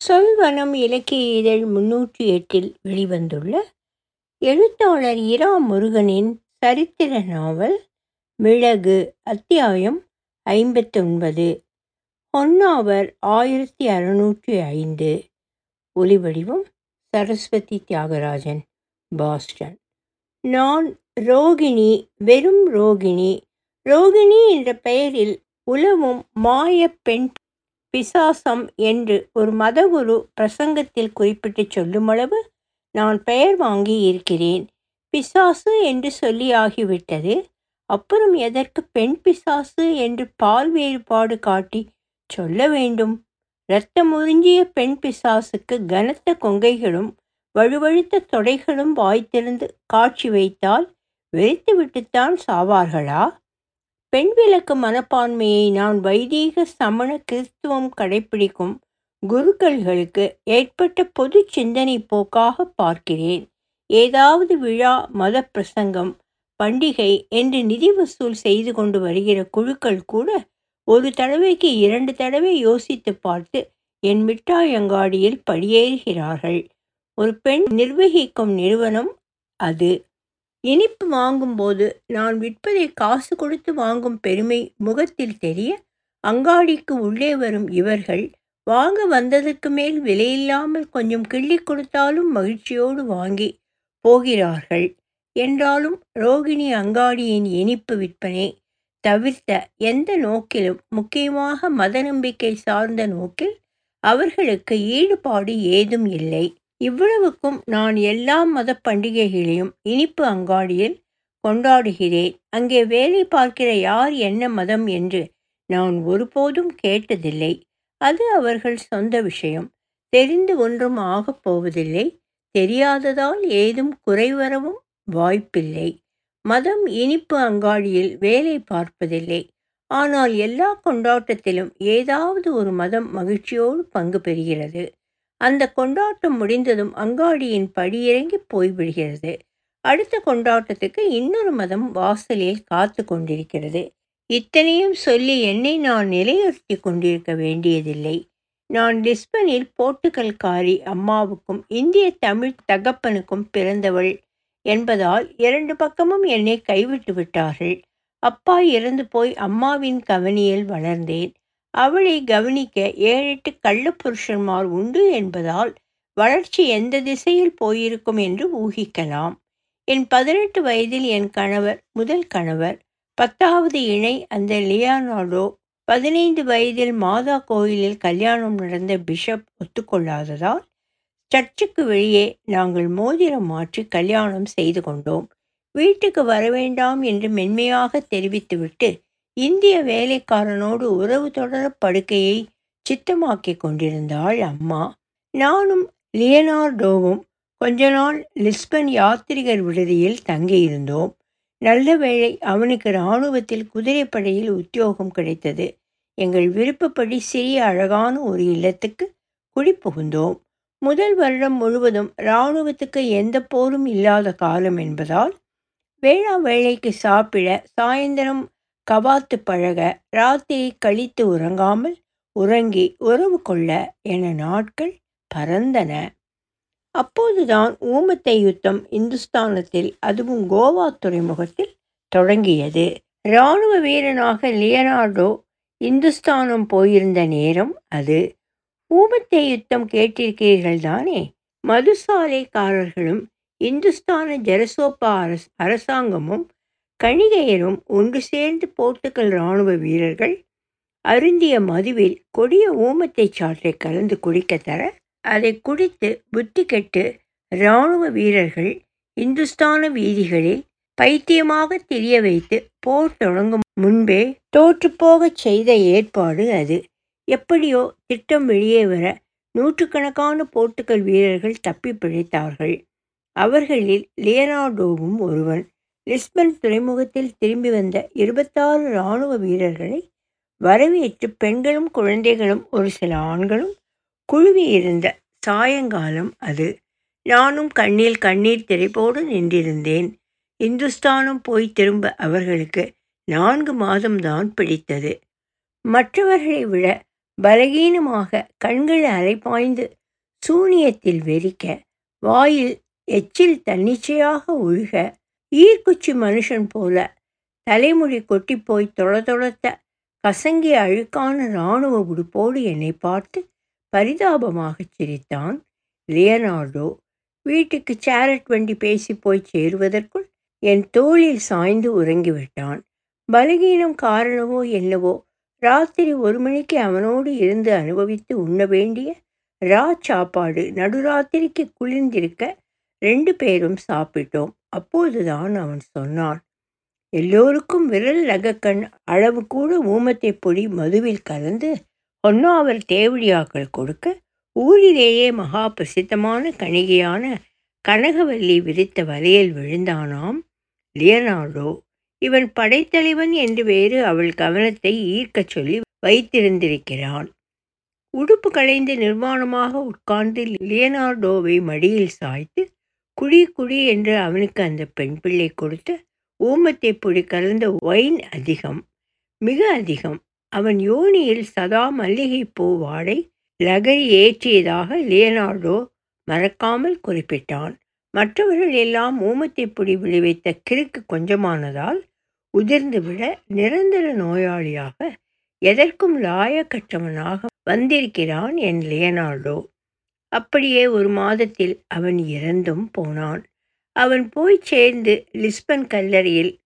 சொல்வனம் இலக்கிய இதழ் முன்னூற்றி எட்டில் வெளிவந்துள்ள எழுத்தாளர் இரா முருகனின் சரித்திர நாவல் மிளகு அத்தியாயம் ஐம்பத்தொன்பது. ஒன்னாவர் ஆயிரத்தி அறுநூற்றி ஐந்து. ஒலிவடிவம் சரஸ்வதி தியாகராஜன் பாஸ்டன். நான் ரோகிணி வெறும் ரோகிணி. ரோகிணி என்ற பெயரில் உலவும் மாய பெண் பிசாசம் என்று ஒரு மதகுரு பிரசங்கத்தில் குறிப்பிட்டு சொல்லுமளவு நான் பெயர் வாங்கி இருக்கிறேன் பிசாசு என்று சொல்லியாகிவிட்டது அப்புறம் எதற்கு பெண் பிசாசு என்று பால் வேறுபாடு காட்டி சொல்ல வேண்டும்? இரத்தம் உறிஞ்சிய பெண் பிசாசுக்கு கனத்த கொங்கைகளும் வழுவழுத்த தொடைகளும் வாய்த்திருந்து காட்சி வைத்தால் வெறித்துவிட்டுத்தான் சாவார்களா? பெண் விளக்கு மனப்பான்மையை நான் வைதீக சமண கிறிஸ்துவம் கடைப்பிடிக்கும் குருக்கள்களுக்கு ஏற்பட்ட பொது சிந்தனை போக்காக பார்க்கிறேன். ஏதாவது விழா மத பிரசங்கம் பண்டிகை என்று நிதி வசூல் செய்து கொண்டு வருகிற குழுக்கள் கூட ஒரு தடவைக்கு இரண்டு தடவை யோசித்து பார்த்து என் மிட்டாயங்காடியில் படியேறுகிறார்கள். ஒரு பெண் நிர்வகிக்கும் நிறுவனம் அது. இனிப்பு வாங்கும்போது நான் விற்பதை காசு கொடுத்து வாங்கும் பெருமை முகத்தில் தெரிய அங்காடிக்கு உள்ளே வரும் இவர்கள் வாங்க வந்ததற்கு மேல் விலையில்லாமல் கொஞ்சம் கிள்ளி கொடுத்தாலும் மகிழ்ச்சியோடு வாங்கி போகிறார்கள். என்றாலும் ரோகிணி அங்காடியின் இனிப்பு விற்பனை தவிர்த்த எந்த நோக்கிலும் முக்கியமாக மத நம்பிக்கை சார்ந்த நோக்கில் அவர்களுக்கு ஈடுபாடு ஏதும் இல்லை. இவ்வளவுக்கும் நான் எல்லா மத பண்டிகைகளையும் இனிப்பு அங்காடியில் கொண்டாடுகிறேன். அங்கே வேலை பார்க்கிற யார் என்ன மதம் என்று நான் ஒருபோதும் கேட்டதில்லை. அது அவர்கள் சொந்த விஷயம். தெரிந்து ஒன்றும் ஆகப் போவதில்லை. தெரியாததால் ஏதும் குறைவரவும் வாய்ப்பில்லை. மதம் இனிப்பு அங்காடியில் வேலை பார்ப்பதில்லை. ஆனால் எல்லா கொண்டாட்டத்திலும் ஏதாவது ஒரு மதம் மகிழ்ச்சியோடு பங்கு பெறுகிறது. அந்த கொண்டாட்டம் முடிந்ததும் அங்காடியின் படியிறங்கி போய்விடுகிறது அடுத்த கொண்டாட்டத்துக்கு இன்னொரு மதம் வாசலில் காத்து கொண்டிருக்கிறது. இத்தனையும் சொல்லி என்னை நான் நிலையுறுத்தி கொண்டிருக்க வேண்டியதில்லை. நான் லிஸ்பனில் போர்ட்டுகல்காரி அம்மாவுக்கும் இந்திய தமிழ் தகப்பனுக்கும் பிறந்தவள் என்பதால் இரண்டு பக்கமும் என்னை கைவிட்டு விட்டார்கள். அப்பா இறந்து போய் அம்மாவின் கவனியில் வளர்ந்தேன். அவளை கவனிக்க ஏழெட்டு கள்ளப்புருஷன்மார் உண்டு என்பதால் வளர்ச்சி எந்த திசையில் போயிருக்கும் என்று ஊகிக்கலாம். என் பதினெட்டு வயதில் என் கணவர் முதல் கணவர் பத்தாவது இணை அந்த லியானார்டோ பதினைந்து வயதில் மாதா கோயிலில் கல்யாணம் நடந்த பிஷப் ஒத்துக்கொள்ளாததால் சர்ச்சுக்கு வெளியே நாங்கள் மோதிரம் மாற்றி கல்யாணம் செய்து கொண்டோம். வீட்டுக்கு வரவேண்டாம் என்று மென்மையாக தெரிவித்துவிட்டு இந்திய வேலைக்காரனோடு உறவு தொடர படுக்கையை சித்தமாக்கி கொண்டிருந்தாள் அம்மா. நானும் லியனார்டோவும் கொஞ்ச நாள் லிஸ்பன் யாத்திரிகர் விடுதியில் தங்கியிருந்தோம். நல்ல வேளை அவனுக்கு இராணுவத்தில் குதிரைப்படையில் உத்தியோகம் கிடைத்தது. எங்கள் விருப்பப்படி சிறிய அழகான ஒரு இல்லத்துக்கு குடிபுகுந்தோம். முதல் வருடம் முழுவதும் இராணுவத்துக்கு எந்த போரும் இல்லாத காலம் என்பதால் வேளா வேளைக்கு சாப்பிட சாயந்தரம் கவாத்து பழக ராத்திரி கழித்து உறங்காமல் உறங்கி உறவு கொள்ள என நாட்கள் பறந்தன. அப்போதுதான் ஊமத்தை யுத்தம் இந்துஸ்தானத்தில் அதுவும் கோவா துறைமுகத்தில் தொடங்கியது. இராணுவ வீரனாக லியனார்டோ இந்துஸ்தானம் போயிருந்த நேரம் அது. ஊமத்தை யுத்தம் கேட்டிருக்கிறீர்கள் தானே? மதுசாலைக்காரர்களும் இந்துஸ்தான ஜெரசோப்பா அரசாங்கமும் கணிகையரும் ஒன்று சேர்ந்து போர்த்துக்கல் இராணுவ வீரர்கள் அருந்திய மதுவில் கொடிய ஊமத்தை சாற்றை கலந்து குடிக்க தர அதை குடித்து புத்தி கெட்டு இராணுவ வீரர்கள் இந்துஸ்தான வீதிகளில் பைத்தியமாக திரிய வைத்து போர் தொடங்கும் முன்பே தோற்றுப்போகச் செய்த ஏற்பாடு அது. எப்படியோ திட்டம் வெளியே வர நூற்றுக்கணக்கான போர்த்துக்கல் வீரர்கள் தப்பி பிழைத்தார்கள். அவர்களில் லியனார்டோவும் ஒருவன். லிஸ்பன் துறைமுகத்தில் திரும்பி வந்த இருபத்தாறு இராணுவ வீரர்களை வரவேற்று பெண்களும் குழந்தைகளும் ஒரு சில ஆண்களும் குழுவி இருந்த சாயங்காலம் அது. நானும் கண்ணில் கண்ணீர் திரைப்போடு நின்றிருந்தேன். இந்துஸ்தானும் போய் திரும்ப அவர்களுக்கு நான்கு மாதம்தான் பிடித்தது. மற்றவர்களை விட பலகீனமாக கண்கள் அலைப்பாய்ந்து சூனியத்தில் வெறிக்க வாயில் எச்சில் தன்னிச்சையாக ஒழுக ஈர்க்குச்சி மனுஷன் போல தலைமுடி கொட்டிப்போய் தொளதொளத்த கசங்கிய அழுக்கான இராணுவ உடுப்போடு என்னை பார்த்து பரிதாபமாகச் சிரித்தான். லியனார்டோ வீட்டுக்கு சேரட் வண்டி பேசி போய் சேருவதற்குள் என் தோளில் சாய்ந்து உறங்கிவிட்டான். பலகீனம் காரணமோ என்னவோ ராத்திரி ஒரு மணிக்கு அவனோடு இருந்து அனுபவித்து உண்ண வேண்டிய ரா சாப்பாடு நடுராத்திரிக்கு குளிர்ந்திருக்க ரெண்டு பேரும் சாப்பிட்டோம். அப்போதுதான் அவன் சொன்னான் எல்லோருக்கும் விரல் நகக்கண் அளவு கூட ஊமத்தை பொடி மதுவில் கலந்து ஒன்னாவர் தேவடியாக்கள் கொடுக்க ஊரிலேயே மகா பிரசித்தமான கணிகையான கனகவல்லி விரித்த வலையில் விழுந்தானாம் லியனார்டோ. இவன் படைத்தலைவன் என்று வேறு அவள் கவனத்தை ஈர்க்கச் சொல்லி வைத்திருந்திருக்கிறான் உடுப்பு களைந்து நிர்வாணமாக உட்கார்ந்து லியனார்டோவை மடியில் சாய்த்து குடி குடி என்று அவனுக்கு அந்த பெண் பிள்ளை கொடுத்து ஊமத்தை பொடி கலந்த ஒயின் அதிகம் மிக அதிகம். அவன் யோனியில் சதா மல்லிகைப்பூ வாடை லகரி ஏற்றியதாக லியனார்டோ மறக்காமல் குறிப்பிட்டான். மற்றவர்கள் எல்லாம் ஊமத்தை பொடி விளைவித்த கிறுக்கு கொஞ்சமானதால் உதிர்ந்துவிட நிரந்தர நோயாளியாக எதற்கும் லாயக்கற்றவனாக வந்திருக்கிறான் என் லியனார்டோ. அப்படியே ஒரு மாதத்தில் அவன் இறந்தும் போனான். அவன் போய் சேர்ந்து லிஸ்பன் கல்லறையில்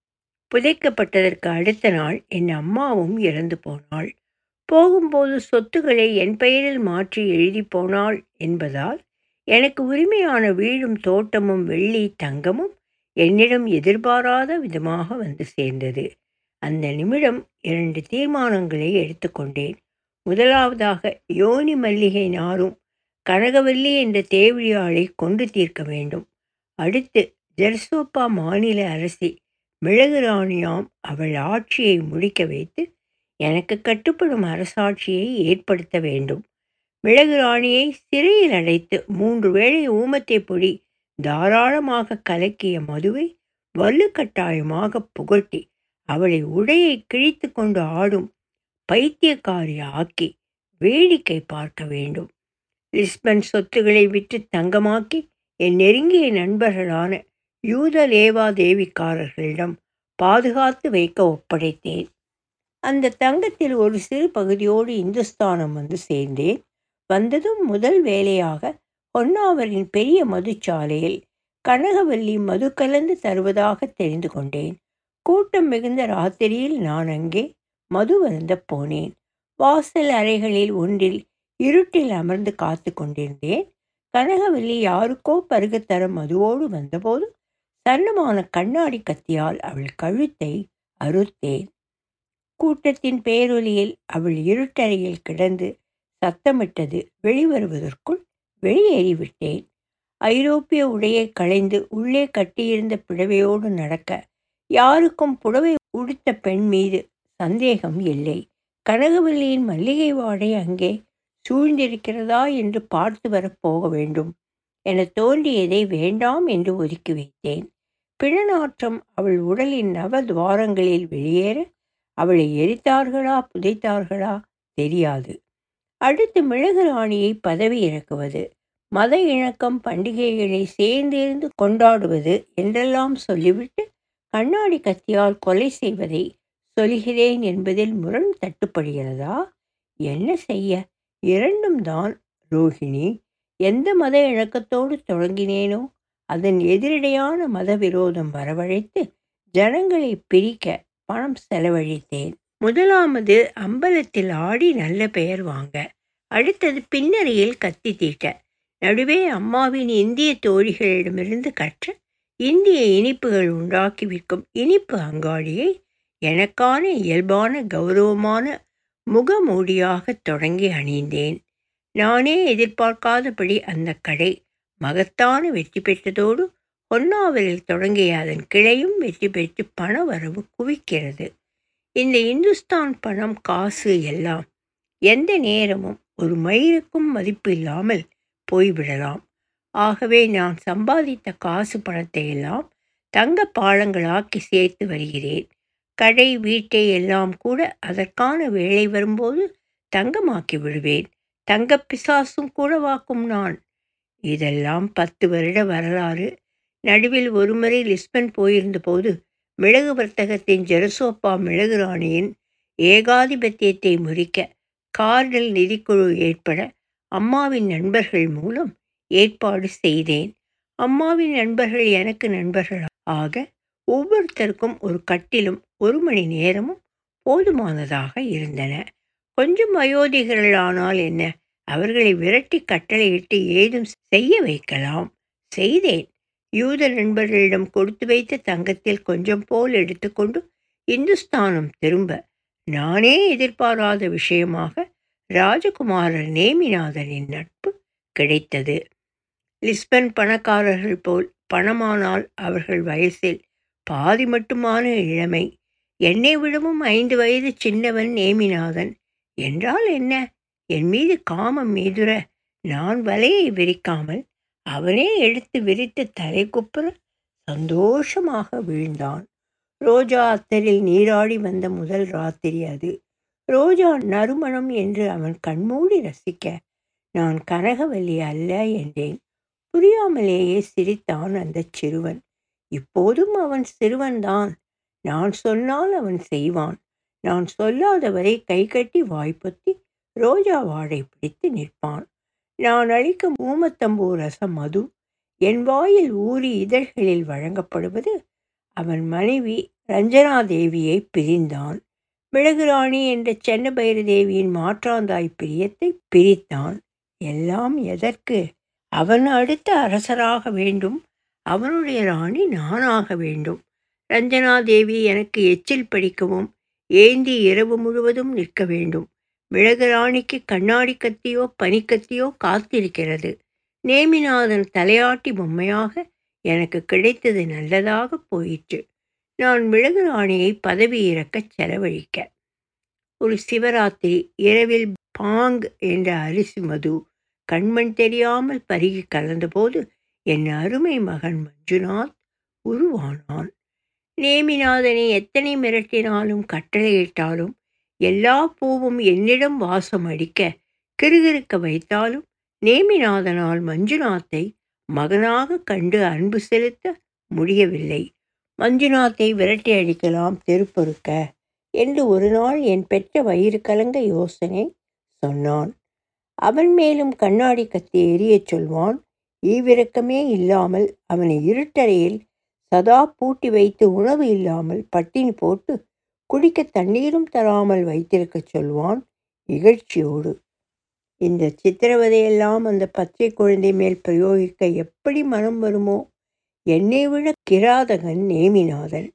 புதைக்கப்பட்டதற்கு அடுத்த நாள் என் அம்மாவும் இறந்து போனாள். போகும்போது சொத்துக்களை என் பெயரில் மாற்றி எழுதி போனாள் என்பதால் எனக்கு உரிமையான வீடும் தோட்டமும் வெள்ளி தங்கமும் என்னிடம் எதிர்பாராத விதமாக வந்து சேர்ந்தது. அந்த நிமிடம் இரண்டு தீர்மானங்களை எடுத்துக்கொண்டேன். முதலாவதாக யோனி மல்லிகை நாரும் கனகவல்லி என்ற தேவியாளை கொண்டு தீர்க்க வேண்டும். அடுத்து ஜெர்சோப்பா மாநில அரசி மிளகு ராணியாம் அவள் ஆட்சியை முடிக்க வைத்து எனக்கு கட்டுப்படும் அரசாட்சியை ஏற்படுத்த வேண்டும். மிளகு ராணியை சிறையில் அடைத்து மூன்று வேளை ஊமத்தை பொடி தாராளமாக கலக்கிய மதுவை வலுக்கட்டாயமாக புகட்டி அவளை உடையை கிழித்து கொண்டு ஆடும் பைத்தியக்காரி ஆக்கி வேடிக்கை பார்க்க வேண்டும். லிஸ்பன் சொத்துக்களை விற்று தங்கமாக்கி என் நெருங்கிய நண்பர்களான யூத லேவாதேவிக்காரர்களிடம் பாதுகாத்து வைக்க ஒப்படைத்தேன். அந்த தங்கத்தில் ஒரு சிறு பகுதியோடு இந்துஸ்தானம் வந்து சேர்ந்தேன். வந்ததும் முதல் வேலையாக பொன்னாவரின் பெரிய மதுச்சாலையில் கனகவல்லி மது கலந்து தருவதாக தெரிந்து கொண்டேன். கூட்டம் மிகுந்த ராத்திரியில் நான் அங்கே மது வருந்த போனேன். வாசல் அறைகளில் ஒன்றில் இருட்டில் அமர்ந்து காத்து கொண்டிருந்தேன். கனகவல்லி யாருக்கோ பருகத்தர மதுவோடு வந்தபோது சன்னமான கண்ணாடி கத்தியால் அவள் கழுத்தை அறுத்தேன். கூட்டத்தின் பேரொலியில் அவள் இருட்டறையில் கிடந்து சத்தமிட்டது வெளிவருவதற்குள் வெளியேறிவிட்டேன். ஐரோப்பிய உடையை களைந்து உள்ளே கட்டியிருந்த புடவையோடு நடக்க யாருக்கும் புடவை உடுத்த பெண் மீது சந்தேகம் இல்லை. கனகவல்லியின் மல்லிகை வாடை அங்கே சூழ்ந்திருக்கிறதா என்று பார்த்து வரப் போக வேண்டும். என தோன்றியதை வேண்டாம் என்று ஒதுக்கி வைத்தேன். பிணநாற்றம் அவள் உடலின் நவ துவாரங்களில் வெளியேற அவளை எரித்தார்களா புதைத்தார்களா தெரியாது. அடுத்து மிளகு ராணியை பதவி இறக்குவது மத இணக்கம் பண்டிகைகளை சேர்ந்திருந்து கொண்டாடுவது என்றெல்லாம் சொல்லிவிட்டு கண்ணாடி கத்தியால் கொலை செய்வதை சொல்கிறேன் என்பதில் முரண் தட்டுப்படுகிறதா? என்ன செய்ய? இரண்டும் தான் ரோஹிணி எந்த மத இழக்கத்தோடு தொடங்கினேனோ அதன் எதிரடையான மத விரோதம் வரவழைத்து ஜனங்களை பிரிக்க பணம் செலவழித்தேன். முதலாமது அம்பலத்தில் ஆடி நல்ல பெயர் வாங்க அடுத்தது பின்னணியில் கத்தி தீட்ட. நடுவே அம்மாவின் இந்திய தோழிகளிடமிருந்து கற்ற இந்திய இனிப்புகள் உண்டாக்கி விற்கும் இனிப்பு அங்காடியை எனக்கான இயல்பான கௌரவமான முகமூடியாக தொடங்கி அணிந்தேன். நானே எதிர்பார்க்காதபடி அந்த கடை மகத்தான வெற்றி பெற்றதோடு பொன்னாவலில் தொடங்கிய அதன் கிளையும் வெற்றி பெற்று பண வரவு குவிக்கிறது. இந்த இந்துஸ்தான் பணம் காசு எல்லாம் எந்த நேரமும் ஒரு மயிருக்கும் மதிப்பு இல்லாமல் போய்விடலாம். ஆகவே நான் சம்பாதித்த காசு பணத்தை எல்லாம் தங்க பாலங்களாக்கி சேர்த்து வருகிறேன். கடை வீட்டை எல்லாம் கூட அதற்கான வேலை வரும்போது தங்கமாக்கி விடுவேன். தங்க பிசாசும் கூட வாக்கும் நான். இதெல்லாம் பத்து வருட வரலாறு. நடுவில் ஒருமுறை லிஸ்பன் போயிருந்த போது மிளகு வர்த்தகத்தின் ஜெரசோப்பா மிளகு ராணியின் ஏகாதிபத்தியத்தை முறிக்க கார்டில் நிதிக்குழு ஏற்பட அம்மாவின் நண்பர்கள் மூலம் ஏற்பாடு செய்தேன். அம்மாவின் நண்பர்கள் எனக்கு நண்பர்கள் ஆக ஒவ்வொருத்தருக்கும் ஒரு கட்டிலும் ஒரு மணி நேரமும் போதுமானதாக இருந்தன. கொஞ்சம் வயோதிகர்களானால் என்ன? அவர்களை விரட்டி கட்டளையிட்டு ஏதும் செய்ய வைக்கலாம். செய்தேன். யூத நண்பர்களிடம் கொடுத்து வைத்த தங்கத்தில் கொஞ்சம் போல் எடுத்துக்கொண்டு இந்துஸ்தானம் திரும்ப. நானே எதிர்பாராத விஷயமாக ராஜகுமாரர் நேமிநாதனின் நட்பு கிடைத்தது. லிஸ்பன் பணக்காரர்கள் போல் பணமானால் அவர்கள் வயசில் பாதி மட்டுமான இளமை. என்னை விடவும் ஐந்து வயது சின்னவன் நேமிநாதன். என்றால் என்ன? என் மீது காமம் மீதுர நான் வலையை விரிக்காமல் அவனே எடுத்து விரித்து தலை குப்புற சந்தோஷமாக வீழ்ந்தான். ரோஜா அத்தரில் நீராடி வந்த முதல் ராத்திரி அது. ரோஜா நறுமணம் என்று அவன் கண்மூடி ரசிக்க நான் கனகவல்லி அல்ல என்றேன். புரியாமலேயே சிரித்தான் அந்த சிறுவன். இப்போதும் அவன் சிறுவன்தான். நான் சொன்னால் அவன் செய்வான். நான் சொல்லாதவரை கை கட்டி வாய்ப்பொத்தி ரோஜா வாடை பிடித்து நிற்பான். நான் அளிக்கும் ஊமத்தம்பூ ரசம் மது. என் வாயில் ஊறி இதழ்களில் வழங்கப்படுவது அவன் மனைவி ரஞ்சனாதேவியை பிரிந்தான். மிளகுராணி என்ற சென்னபைர தேவியின் மாற்றாந்தாய் பிரியத்தை பிரித்தான். எல்லாம் எதற்கு? அவன் அடுத்த அரசராக வேண்டும். அவனுடைய ராணி நானாக வேண்டும். ரஞ்சனாதேவி எனக்கு எச்சில் படிக்கவும் ஏந்தி இரவு முழுவதும் நிற்க வேண்டும். மிளகு ராணிக்கு கண்ணாடி கத்தியோ பனிக்கத்தியோ காத்திருக்கிறது. நேமிநாதன் தலையாட்டி பொம்மையாக எனக்கு கிடைத்தது நல்லதாக போயிற்று. நான் மிளகு ராணியை பதவி இறக்கச் செலவழிக்க. ஒரு சிவராத்திரி இரவில் பாங் என்ற அரிசி மது கண்மண் தெரியாமல் பருகி கலந்தபோது என் அருமை மகன் மஞ்சுநாத் உருவானான். நேமிநாதனை எத்தனை மிரட்டினாலும் கட்டளையிட்டாலும் எல்லா பூவும் என்னிடம் வாசம் அடிக்க கிருகிருக்க வைத்தாலும் நேமிநாதனால் மஞ்சுநாத்தை மகனாக கண்டு அன்பு செலுத்த முடியவில்லை. மஞ்சுநாத்தை விரட்டி அடிக்கலாம் தெருப்பொருக்க என்று ஒரு நாள் என் பெற்ற வயிறு கலங்க யோசனை சொன்னான். அவன் மேலும் கண்ணாடி கத்தி எரியச் சொல்வான் ஈவிரக்கமே இல்லாமல் அவனை இருட்டறையில் சதா பூட்டி வைத்து உணவு இல்லாமல் பட்டினி போட்டு குடிக்க தண்ணீரும் தராமல் வைத்திருக்கச் சொல்வான் இகழ்ச்சியோடு. இந்த சித்திரவதையெல்லாம் அந்த பச்சை குழந்தை மேல் பிரயோகிக்க எப்படி மனம் வருமோ? என்னை விட கிராதகன் நேமிநாதன்.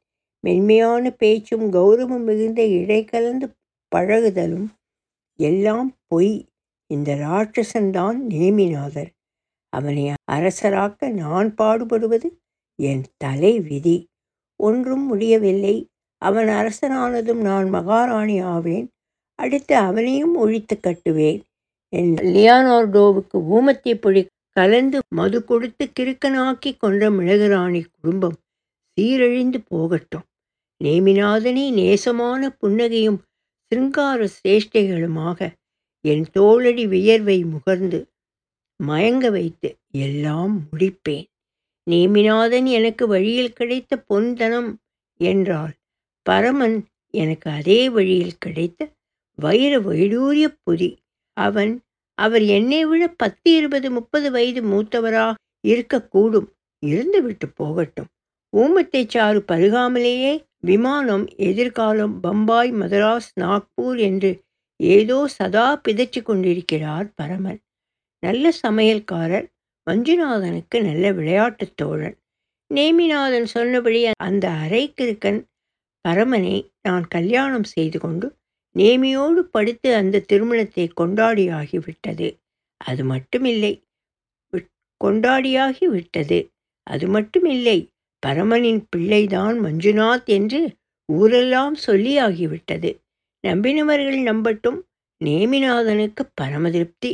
மென்மையான பேச்சும் கௌரவம் மிகுந்த இடை கலந்து பழகுதலும் எல்லாம் பொய். இந்த ராட்சசன்தான் நேமிநாதர். அவனை அரசராக்க நான் பாடுபடுவது என் தலை விதி. ஒன்றும் முடியவில்லை. அவன் அரசனானதும் நான் மகாராணி ஆவேன். அடுத்து அவனையும் ஒழித்து கட்டுவேன். என் லியானார்டோவுக்கு ஊமத்தை பொடி கலந்து மது கொடுத்து கிறுக்கனாக்கி கொன்ற மிளகுராணி குடும்பம் சீரழிந்து போகட்டும். நேமிநாதனே நேசமான புன்னகையும் சிருங்கார சிரேஷ்டைகளுமாக என் தோளடி வியர்வை முகர்ந்து மயங்க வைத்து எல்லாம் முடிப்பேன். நேமிநாதன் எனக்கு வழியில் கிடைத்த பொன்தனம் என்றால் பரமன் எனக்கு அதே வழியில் கிடைத்த வைர வைடூரிய பொதி. அவன் அவர் என்னை விட பத்து இருபது முப்பது வயது மூத்தவராக இருக்கக்கூடும். இருந்துவிட்டு போகட்டும். ஊமத்தை சாறு பருகாமலேயே விமானம் எதிர்காலம் பம்பாய் மதராஸ் நாக்பூர் என்று ஏதோ சதா பிதைச்சு கொண்டிருக்கிறார் பரமன். நல்ல சமையல்காரர் மஞ்சுநாதனுக்கு நல்ல விளையாட்டுத் தோழன். நேமிநாதன் சொன்னபடி அந்த அரைக்கிருக்கன் பரமனை நான் கல்யாணம் செய்து கொண்டு நேமியோடு படுத்து அந்த திருமணத்தை கொண்டாடியாகிவிட்டது. அது மட்டுமில்லை கொண்டாடியாகி விட்டது அது மட்டுமில்லை பரமனின் பிள்ளைதான் மஞ்சுநாத் என்று ஊரெல்லாம் சொல்லியாகிவிட்டது. நம்பினவர்கள் நம்பட்டும் நேமிநாதனுக்கு பரம திருப்தி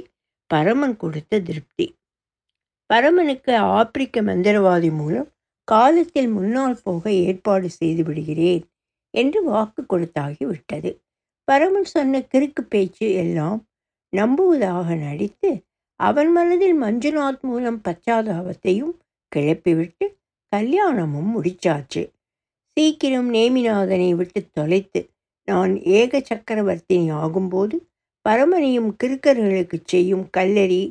பரமன் கொடுத்த திருப்தி. பரமனுக்கு ஆப்பிரிக்க மந்திரவாதி மூலம் காலத்தில் முன்னால் போக ஏற்பாடு செய்து விடுகிறேன் என்று வாக்கு கொடுத்தாகி விட்டது. பரமன் சொன்ன கிறுக்கு பேச்சு எல்லாம் நம்புவதாக நடித்து அவன் மனதில் மஞ்சுநாத் மூலம் பச்சாதாபத்தையும் கிளப்பிவிட்டு கல்யாணமும் முடிச்சாச்சு. சீக்கிரம் நேமிநாதனை விட்டு தொலைத்து நான் ஏக சக்கரவர்த்தினி ஆகும்போது பரமனையும் கிறுக்கர்களுக்கு செய்யும் கல்லறி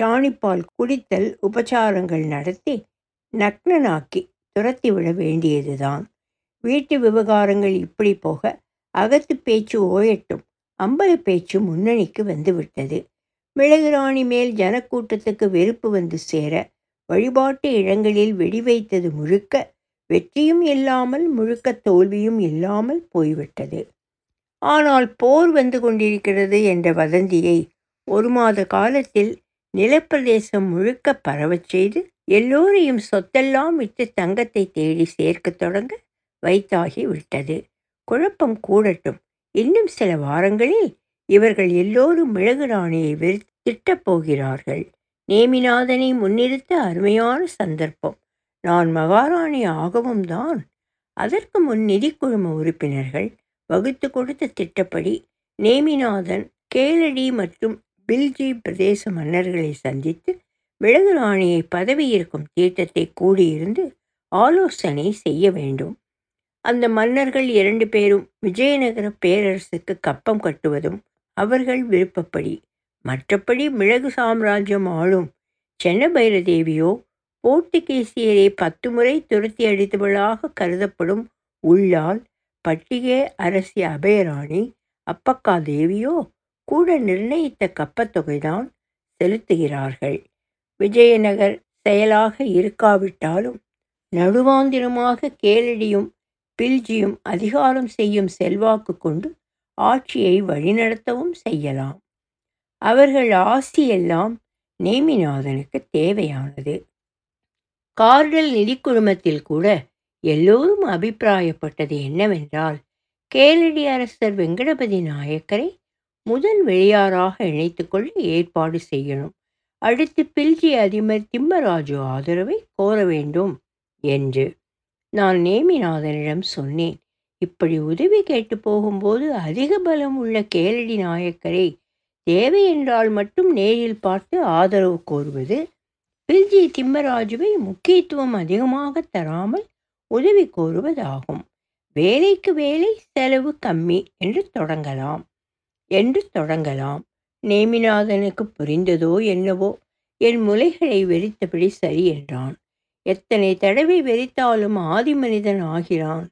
சாணிப்பால் குடித்தல் உபச்சாரங்கள் நடத்தி நக்னனாக்கி துரத்திவிட வேண்டியதுதான். வீட்டு விவகாரங்கள் இப்படி போக அகத்து பேச்சு ஓயட்டும். அம்பல பேச்சு முன்னணிக்கு வந்துவிட்டது. மிளகுராணி மேல் ஜனக்கூட்டத்துக்கு வெறுப்பு வந்து சேர வழிபாட்டு இடங்களில் வெடி வைத்தது முழுக்க வெற்றியும் இல்லாமல் முழுக்க தோல்வியும் இல்லாமல் போய்விட்டது. ஆனால் போர் வந்து கொண்டிருக்கிறது என்ற வதந்தியை ஒரு மாத காலத்தில் நிலப்பிரதேசம் முழுக்க பரவச் செய்து எல்லோரையும் சொத்தெல்லாம் விட்டு தங்கத்தை தேடி சேர்க்கத் தொடங்க வைத்தாகி விட்டது. குழப்பம் கூடட்டும். இன்னும் சில வாரங்களில் இவர்கள் எல்லோரும் மிளகு ராணியை வெறுத்து திட்டப் போகிறார்கள். நேமிநாதனை முன்னிறுத்த அருமையான சந்தர்ப்பம். நான் மகாராணி ஆகவும் தான். அதற்கு முன் நிதி குழும உறுப்பினர்கள் வகுத்து கொடுத்த திட்டப்படி நேமிநாதன் கேளடி மற்றும் பில்ஜி பிரதேச மன்னர்களை சந்தித்து மிளகு ராணியை பதவியிருக்கும் தீட்டத்தை கூடியிருந்து ஆலோசனை செய்ய வேண்டும். அந்த மன்னர்கள் இரண்டு பேரும் விஜயநகர பேரரசுக்கு கப்பம் கட்டுவதும் அவர்கள் விருப்பப்படி. மற்றபடி மிளகு சாம்ராஜ்யம் ஆளும் சென்னபைர தேவியோ போர்த்துகீசியரை பத்து முறை துரத்தி அடித்தவளாக கருதப்படும் உள்ளால் பட்டிகே அரசி அபயராணி அப்பக்கா தேவியோ கூட நிர்ணயித்த கப்பத்தொகைதான் செலுத்துகிறார்கள். விஜயநகர் செயலாக இருக்காவிட்டாலும் நடுவாந்திரமாக கேளடியும் பில்ஜியும் அதிகாரம் செய்யும் செல்வாக்கு கொண்டு ஆட்சியை வழிநடத்தவும் செய்யலாம். அவர்கள் ஆசியெல்லாம் நேமிநாதனுக்கு தேவையானது. கார்டல் நிதிக்குழுமத்தில் கூட எல்லோரும் அபிப்பிராயப்பட்டது என்னவென்றால் கேளடி அரசர் வெங்கடபதி நாயக்கரை முதல் வெளியாராக இணைத்துக்கொள்ள ஏற்பாடு செய்யணும். அடுத்து பில்ஜி அதிபர் திம்மராஜு ஆதரவை கோர வேண்டும் என்று நான் நேமிநாதனிடம் சொன்னேன். இப்படி உதவி கேட்டு போகும்போது அதிக பலம் உள்ள கேளடி நாயக்கரை தேவை என்றால் மட்டும் நேரில் பார்த்து ஆதரவு கோருவது பில்ஜி திம்மராஜுவை முக்கியத்துவம் அதிகமாக தராமல் உதவி கோருவதாகும். வேலைக்கு வேலை செலவு கம்மி என்று தொடங்கலாம். என்று தொடங்கலாம். நேமிநாதனுக்கு புரிந்ததோ என்னவோ என் முலைகளை வெறித்தபடி சரி என்றான். எத்தனை தடவை வெறித்தாலும் ஆதி மனிதன் ஆகிறான்.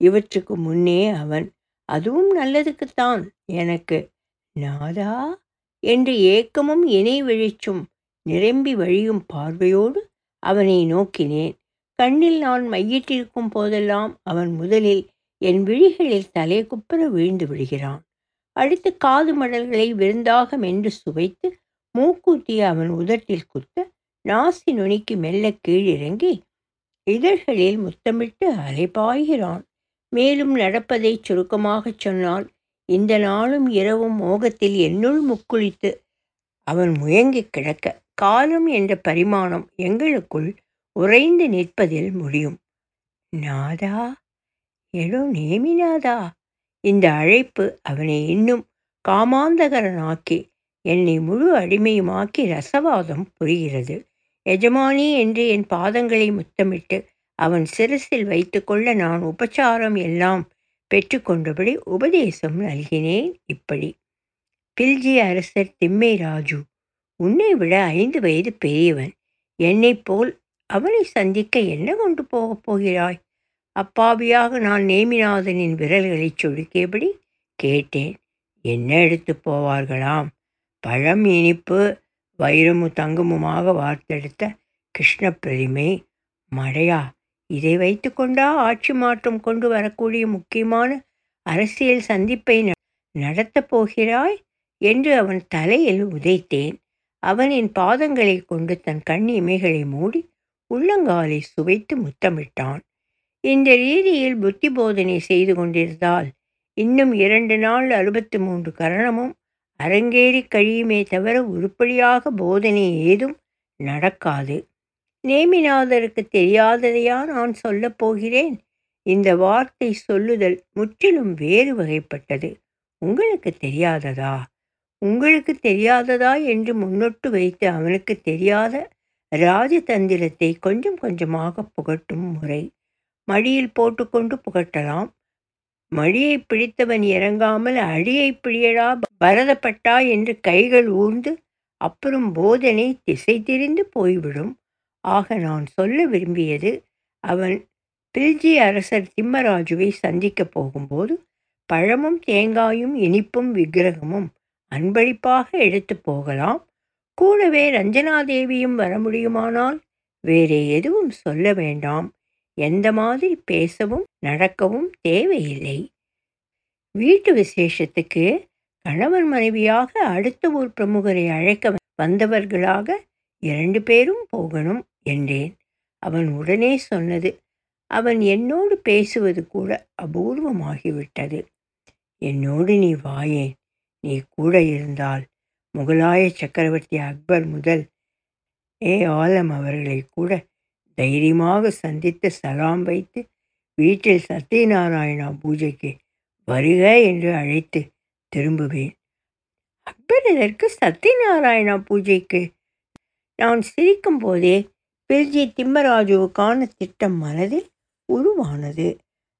இவற்றுக்கு முன்னே அவன் அதுவும் நல்லதுக்குத்தான் எனக்கு நாதா என்று ஏக்கமும் இணை விழிச்சும் நிரம்பி வழியும் பார்வையோடு அவனை நோக்கினேன். கண்ணில் நான் மையிட்டிருக்கும் போதெல்லாம் அவன் முதலில் என் விழிகளில் தலை குப்புற வீழ்ந்து விடுகிறான். அடுத்து காது மடல்களை விருந்தாக மென்று சுவைத்து மூக்கூட்டிய அவன் உதட்டில் குத்த நாசி நுனிக்கு மெல்ல கீழிறங்கி இதழ்களில் முத்தமிட்டு அலைபாய்கிறான். மேலும் நடப்பதை சுருக்கமாகச் சொன்னால் இந்த நாளும் இரவும் மோகத்தில் என்னுள் முக்குளித்து அவன் முயங்கி கிடக்க காலம் என்ற பரிமாணம் எங்களுக்குள் உறைந்து நிற்பதில் முடியும். நாதா? எடோ நேமிநாதா இந்த அழைப்பு அவனை இன்னும் காமாந்தகரனாக்கி என்னை முழு அடிமையுமாக்கி ரசவாதம் புரிகிறது. எஜமானி என்று என் பாதங்களை முத்தமிட்டு அவன் சிரசில் வைத்துக்கொள்ள நான் உபச்சாரம் எல்லாம் பெற்றுக்கொண்டபடி உபதேசம் நல்கினேன் இப்படி. பில்ஜி அரசர் திம்மை ராஜு உன்னை விட ஐந்து வயது பெரியவன். என்னைப் போல் அவனை சந்திக்க என்ன கொண்டு போகப் போகிறாய்? அப்பாவியாக நான் நேமிநாதனின் விரல்களைச் சொடுக்கியபடி கேட்டேன். என்ன எடுத்து போவார்களாம்? பழம் இனிப்பு வைரமும் தங்கமுமாக வார்த்தெடுத்த கிருஷ்ண பிரதிமை மடையா இதை வைத்துக்கொண்டா ஆட்சி மாற்றம் கொண்டு வரக்கூடிய முக்கியமான அரசியல் சந்திப்பை நடத்தப் போகிறாய்? என்று அவன் தலையில் உதைத்தேன். அவன் என் பாதங்களை கொண்டு தன் கண் இமைகளை மூடி உள்ளங்காலை சுவைத்து முத்தமிட்டான். இந்த ரீதியில் புத்தி போதனை செய்து கொண்டிருந்தால் இன்னும் இரண்டு நாள் அறுபத்து மூன்று கரணமும் அரங்கேறி கழியுமே தவிர உருப்படியாக போதனை ஏதும் நடக்காது. நேமிநாதருக்கு தெரியாததையா நான் சொல்லப் போகிறேன்? இந்த வார்த்தை சொல்லுதல் முற்றிலும் வேறு வகைப்பட்டது. உங்களுக்கு தெரியாததா? உங்களுக்கு தெரியாததா என்று முன்னொட்டு வைத்து அவனுக்கு தெரியாத ராஜதந்திரத்தை கொஞ்சம் கொஞ்சமாக புகட்டும் முறை. மடியில் போட்டுக்கொண்டு புகட்டலாம். மடியை பிடித்தவன் இறங்காமல் அடியை பிடியடா பரதப்பட்டா என்று கைகள் ஊர்ந்து அப்புறம் போதனை திசை திரிந்து போய்விடும். ஆக நான் சொல்ல விரும்பியது அவன் பில்ஜி அரசர் திம்மராஜுவை சந்திக்கப் போகும்போது பழமும் தேங்காயும் இனிப்பும் விக்கிரகமும் அன்பளிப்பாக எடுத்து போகலாம். கூடவே ரஞ்சனாதேவியும் வர முடியுமானால் வேறே எதுவும் சொல்ல வேண்டாம். எந்த மாதிரி பேசவும் நடக்கவும் தேவையில்லை. வீட்டு விசேஷத்துக்கு கணவன் மனைவியாக அடுத்த ஊர் பிரமுகரை அழைக்க வந்தவர்களாக இரண்டு பேரும் போகணும் என்றேன். அவன் உடனே சொன்னது அவன் என்னோடு பேசுவது கூட அபூர்வமாகிவிட்டது. என்னோடு நீ வாயேன். நீ கூட இருந்தால். முகலாய சக்கரவர்த்தி அக்பர் முதல் ஏ ஆலம் அவர்களை கூட தைரியமாக சந்தித்து சலாம் வைத்து வீட்டில் சத்யநாராயணா பூஜைக்கு வருக என்று அழைத்து திரும்புவேன். அக்பர் இதற்கு சத்யநாராயணா பூஜைக்கு? நான் சிரிக்கும் போதே பில்ஜி திம்மராஜுவுக்கான திட்டம் மனதில் உருவானது.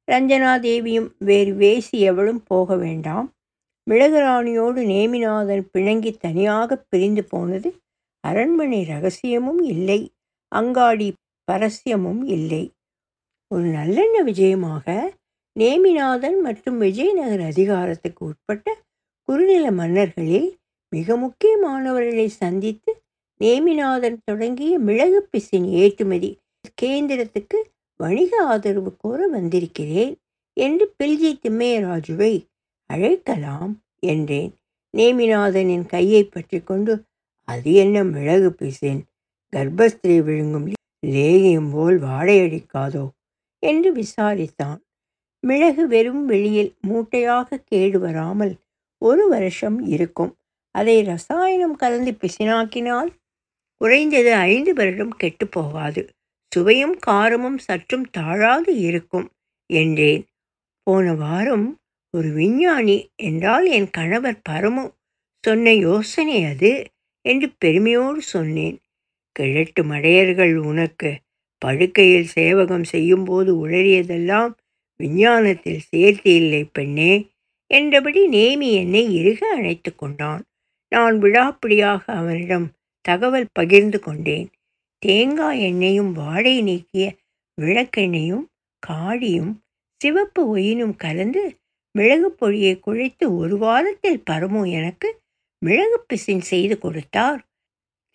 ரஞ்சனா தேவியும் வேறு வேசி எவளும் போக வேண்டாம். மிளகுராணியோடு நேமிநாதன் பிணங்கி தனியாக பிரிந்து போனது அரண்மனை ரகசியமும் இல்லை. அங்காடி பரஸ்யமும் இல்லை. ஒரு நல்லெண்ண விஜயமாக நேமிநாதன் மற்றும் விஜயநகர் அதிகாரத்துக்கு உட்பட்ட குறுநில மன்னர்களில் மிக முக்கியமானவர்களை சந்தித்து நேமிநாதன் தொடங்கிய மிளகு பிசின் ஏற்றுமதி கேந்திரத்துக்கு வணிக ஆதரவு கோர வந்திருக்கிறேன் என்று பில்ஜி திம்மையராஜுவை அழைக்கலாம் என்றேன். நேமிநாதனின் கையை பற்றி கொண்டு அது என்ன மிளகு பிசின்? கர்ப்பஸ்திரை விழுங்கும் லேகியம் போல் வாடையடிக்காதோ? என்று விசாரித்தான். மிளகு வெறும் வெளியில் மூட்டையாக கேடு வராமல் ஒரு வருஷம் இருக்கும். அதை ரசாயனம் கலந்து பிசினாக்கினால் குறைந்தது ஐந்து வருடம் கெட்டு போகாது. சுவையும் காரமும் சற்றும் தாழாது இருக்கும் என்றேன். போன வாரம் ஒரு விஞ்ஞானி என்றால் என் கணவர் பரமு சொன்ன யோசனை அது என்று பெருமையோடு சொன்னேன். கிழட்டு மடையர்கள் உனக்கு படுக்கையில் சேவகம் செய்யும்போது உளறியதெல்லாம் விஞ்ஞானத்தில் சேர்த்து இல்லை பெண்ணே. என்றபடி நேமி என்னை இறுக அணைத்து கொண்டான். நான் விழாப்பிடியாக அவனிடம் தகவல் பகிர்ந்து கொண்டேன். தேங்காய் எண்ணெயும் வாடை நீக்கிய விளக்கெண்ணெயும் காடியும் சிவப்பு ஒயினும் கலந்து மிளகு பொடியை குழைத்து ஒரு வாரத்தில் பரமு எனக்கு மிளகு பிசின் செய்து கொடுத்தார்.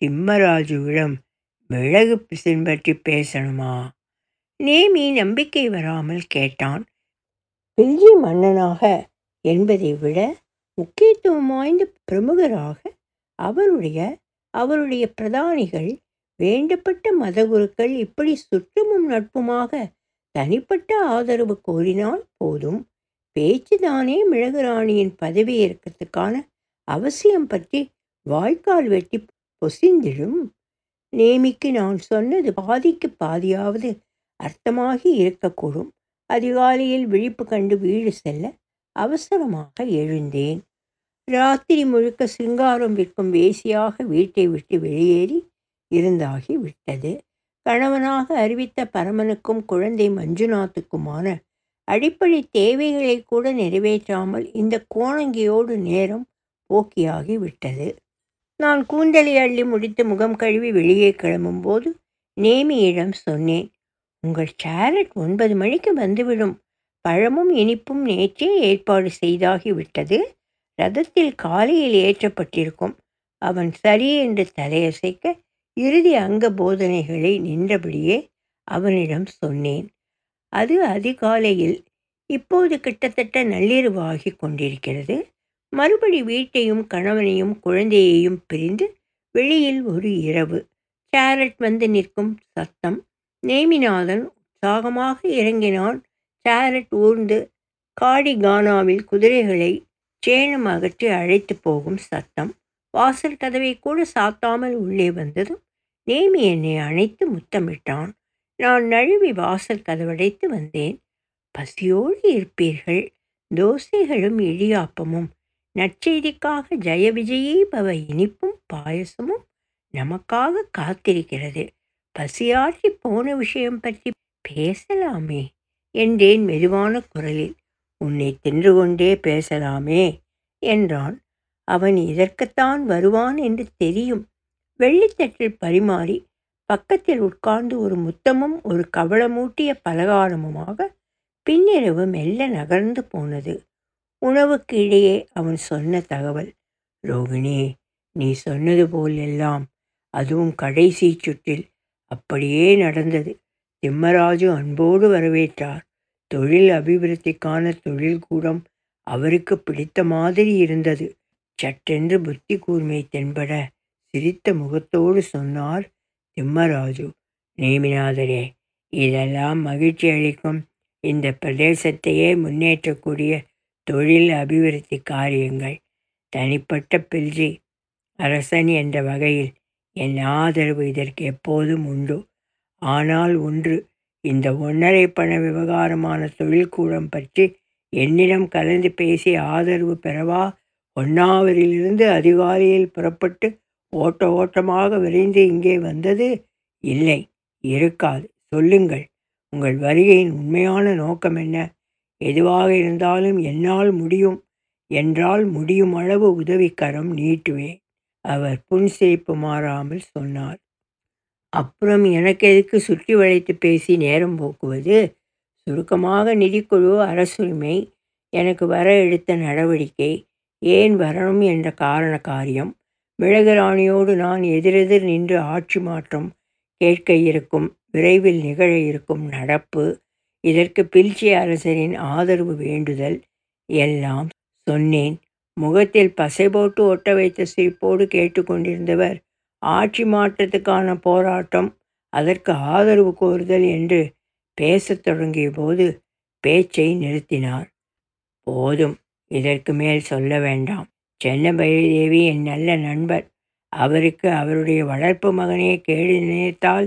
திம்மராஜுவிடம் மிளகு பிசின் பற்றி பேசணுமா? நேமி நம்பிக்கை வராமல் கேட்டான். பில்ஜி மன்னனாக என்பதை விட முக்கியத்துவம் வாய்ந்த பிரமுகராக அவருடைய அவருடைய பிரதானிகள் வேண்டப்பட்ட மதகுருக்கள் இப்படி சுற்றமும் நட்புமாக தனிப்பட்ட ஆதரவு கோரினால் போதும். பேச்சுதானே மிளகுராணியின் பதவியேற்கத்துக்கான அவசியம் பற்றி வாய்க்கால் வெட்டி பொசிந்திடும் நேமிக்கு நான் சொன்னது பாதிக்கு பாதியாவது அர்த்தமாகி இருக்கக்கூடும். அதிகாலையில் விழிப்பு கண்டு வீடு செல்ல அவசரமாக எழுந்தேன். ராத்திரி முழுக்க சிங்காரம் விற்கும் வேசியாக வீட்டை விட்டு வெளியேறி இருந்தாகி விட்டது. கணவனாக அறிவித்த பரமனுக்கும் குழந்தை மஞ்சுநாத்துக்குமான அடிப்படை தேவைகளை கூட நிறைவேற்றாமல் இந்த கோணங்கியோடு நேரம் போக்கியாகி விட்டது. நான் கூந்தலை அள்ளி முடித்து முகம் கழுவி வெளியே கிளம்பும்போது நேமியிடம் சொன்னேன் உங்கள் சேரட் ஒன்பது மணிக்கு வந்துவிடும். பழமும் இனிப்பும் நேற்றே ஏற்பாடு செய்தாகிவிட்டது. ரதத்தில் காலையில் ஏற்றப்பட்டிருக்கும். அவன் சரி என்று தலையசைக்க இறுதி அங்க போதனைகளை நின்றபடியே அவனிடம் சொன்னேன் அது அதிகாலையில். இப்போது கிட்டத்தட்ட நள்ளிரவாகிக் கொண்டிருக்கிறது மறுபடி வீட்டையும் கணவனையும் குழந்தையையும் பிரிந்து வெளியில் ஒரு இரவு. சேரட் வந்து நிற்கும் சத்தம். நேமிநாதன் உற்சாகமாக இறங்கினான். சேரட் ஊர்ந்து காடி கானாவில் குதிரைகளை சேணம் அகற்றி அழைத்து போகும் சத்தம். வாசல் கதவை கூட சாத்தாமல் உள்ளே வந்ததும் நேமி என்னை அணைத்து முத்தமிட்டான். நான் நழுவி வாசல் கதவடைத்து வந்தேன். பசியோடு இருப்பீர்கள். தோசைகளும் இடியாப்பமும். நற்செய்திக்காக ஜெய விஜயீ பவ இனிப்பும் பாயசமும் நமக்காக காத்திருக்கிறது. பசியாற்றி போன விஷயம் பற்றி பேசலாமே என்றேன் மெதுவான குரலில். உன்னை தின்று கொண்டே பேசலாமே என்றான். அவன் இதற்குத்தான் வருவான் என்று தெரியும். வெள்ளித்தட்டில் பரிமாறி பக்கத்தில் உட்கார்ந்து ஒரு முத்தமும் ஒரு கவளமூட்டிய பலகாரமுமாக பின்னிரவு மெல்ல நகர்ந்து போனது. உணவுக்கு இடையே அவன் சொன்ன தகவல். ரோகிணி நீ சொன்னது போல் எல்லாம் அதுவும் கடைசி சுற்றில் அப்படியே நடந்தது. திம்மராஜு அன்போடு வரவேற்றார். தொழில் அபிவிருத்திக்கான தொழில் கூடம் அவருக்கு பிடித்த மாதிரி இருந்தது. சட்டென்று புத்தி கூர்மை தென்பட சிரித்த முகத்தோடு சொன்னார் திம்மராஜு. நேமிநாதரே இதெல்லாம் மகிழ்ச்சி அளிக்கும். இந்த பிரதேசத்தையே முன்னேற்றக்கூடிய தொழில் அபிவிருத்தி காரியங்கள் தனிப்பட்ட பில்ஜி அரசன் என்ற வகையில் என் ஆதரவு இதற்கு எப்போதும் உண்டு. ஆனால் ஒன்று இந்த ஒன்றரை பண விவகாரமான தொழில்கூடம் பற்றி என்னிடம் கலந்து பேசி ஆதரவு பெறவா? ஒன்னாவரிலிருந்து அதிகாலையில் புறப்பட்டு ஓட்ட ஓட்டமாக விரைந்து இங்கே வந்தது? இல்லை இருக்காது. சொல்லுங்கள். உங்கள் வருகையின் உண்மையான நோக்கம் என்ன? எதுவாக இருந்தாலும் என்னால் முடியும் என்றால் முடியும் அளவு உதவிக்கரம் நீட்டுவேன் அவர் புன்சிரிப்பு மாறாமல் சொன்னார். அப்புறம் எனக்கு எதுக்கு சுற்றி வளைத்து பேசி நேரம் போக்குவது? சுருக்கமாக நிதிக்குழு அரசுரிமை எனக்கு வர எடுத்த நடவடிக்கை ஏன் வரணும் என்ற காரண காரியம் மிளகுராணியோடு நான் எதிரெதிர் நின்று ஆட்சி மாற்றம் கேட்க இருக்கும் விரைவில் நிகழ இருக்கும் நடப்பு இதற்கு பில்ச்சி அரசரின் ஆதரவு வேண்டுதல். எல்லாம் சொன்னேன். முகத்தில் பசை போட்டு ஒட்ட வைத்த சிரிப்போடு கேட்டுக்கொண்டிருந்தவர் ஆட்சி மாற்றத்துக்கான போராட்டம் அதற்கு ஆதரவு கோருதல் என்று பேசத் தொடங்கிய போது பேச்சை நிறுத்தினார். போதும் இதற்கு மேல் சொல்ல வேண்டாம். சென்னபைரதேவி என் நல்ல நண்பர். அவருக்கு அவருடைய வளர்ப்பு மகனே கேடு நினைத்தால்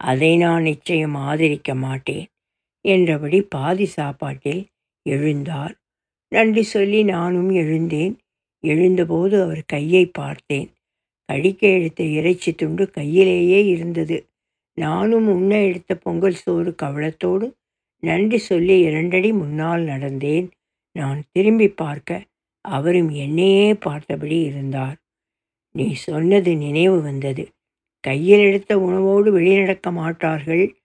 அதை நான் நிச்சயம் ஆதரிக்க மாட்டேன். என்றபடி பாதி சாப்பாட்டில் எழுந்தார். நன்றி சொல்லி நானும் எழுந்தேன். எழுந்தபோது அவர் கையை பார்த்தேன். கடிக்க எடுத்த இறைச்சி துண்டு கையிலேயே இருந்தது. நானும் உண்ண எடுத்த பொங்கல் சோறு கவலத்தோடு நன்றி சொல்லி இரண்டடி முன்னால் நடந்தேன். நான் திரும்பி பார்க்க அவரும் என்னையே பார்த்தபடி இருந்தார். நீ சொன்னது நினைவு வந்தது. கையில் எடுத்த உணவோடு வெளிநடக்க மாட்டார்கள்.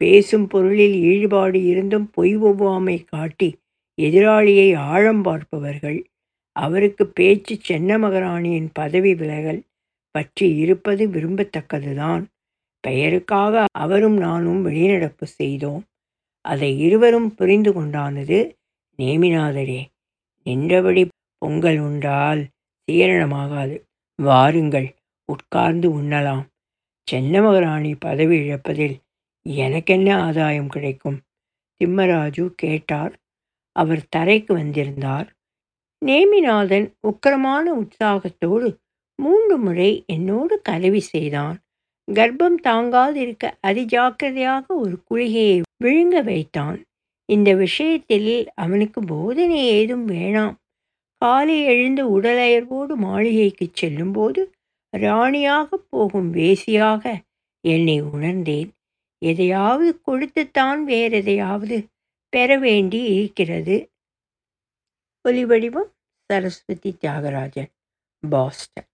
பேசும் பொருளில் ஈடுபாடு இருந்தும் பொய் ஒவ்வாமை காட்டி எதிராளியை ஆழம் பார்ப்பவர்கள். அவருக்கு பேச்சு சென்னமகராணியின் பதவி விலகல் பற்றி இருப்பது விரும்பத்தக்கதுதான். பெயருக்காக அவரும் நானும் வெளிநடப்பு செய்தோம். அதை இருவரும் புரிந்து கொண்டானது நேமிநாதரே நின்றபடி பொங்கல் உண்டால் சீரணமாகாது. வாருங்கள் உட்கார்ந்து உண்ணலாம். சென்னமகராணி பதவி இழப்பதில் எனக்கென்ன ஆதாயம் கிடைக்கும்? திம்மராஜு கேட்டார். அவர் தரைக்கு வந்திருந்தார். நேமிநாதன் உக்கிரமான உற்சாகத்தோடு மூன்று முறை என்னோடு கலவி செய்தான். கர்ப்பம் தாங்காதிருக்க அதிஜாக்கிரதையாக ஒரு குளிகையை விழுங்க வைத்தான். இந்த விஷயத்தில் அவனுக்கு போதனை ஏதும் வேணாம். காலை எழுந்து உடலயர்வோடு மாளிகைக்கு செல்லும்போது ராணியாக போகும் வேசியாக என்னை உணர்ந்தேன். எதையாவது கொடுத்துத்தான் வேறெதையாவது பெற வேண்டி இருக்கிறது. ஒலிவடிவம் சரஸ்வதி தியாகராஜன் பாஸ்டன்.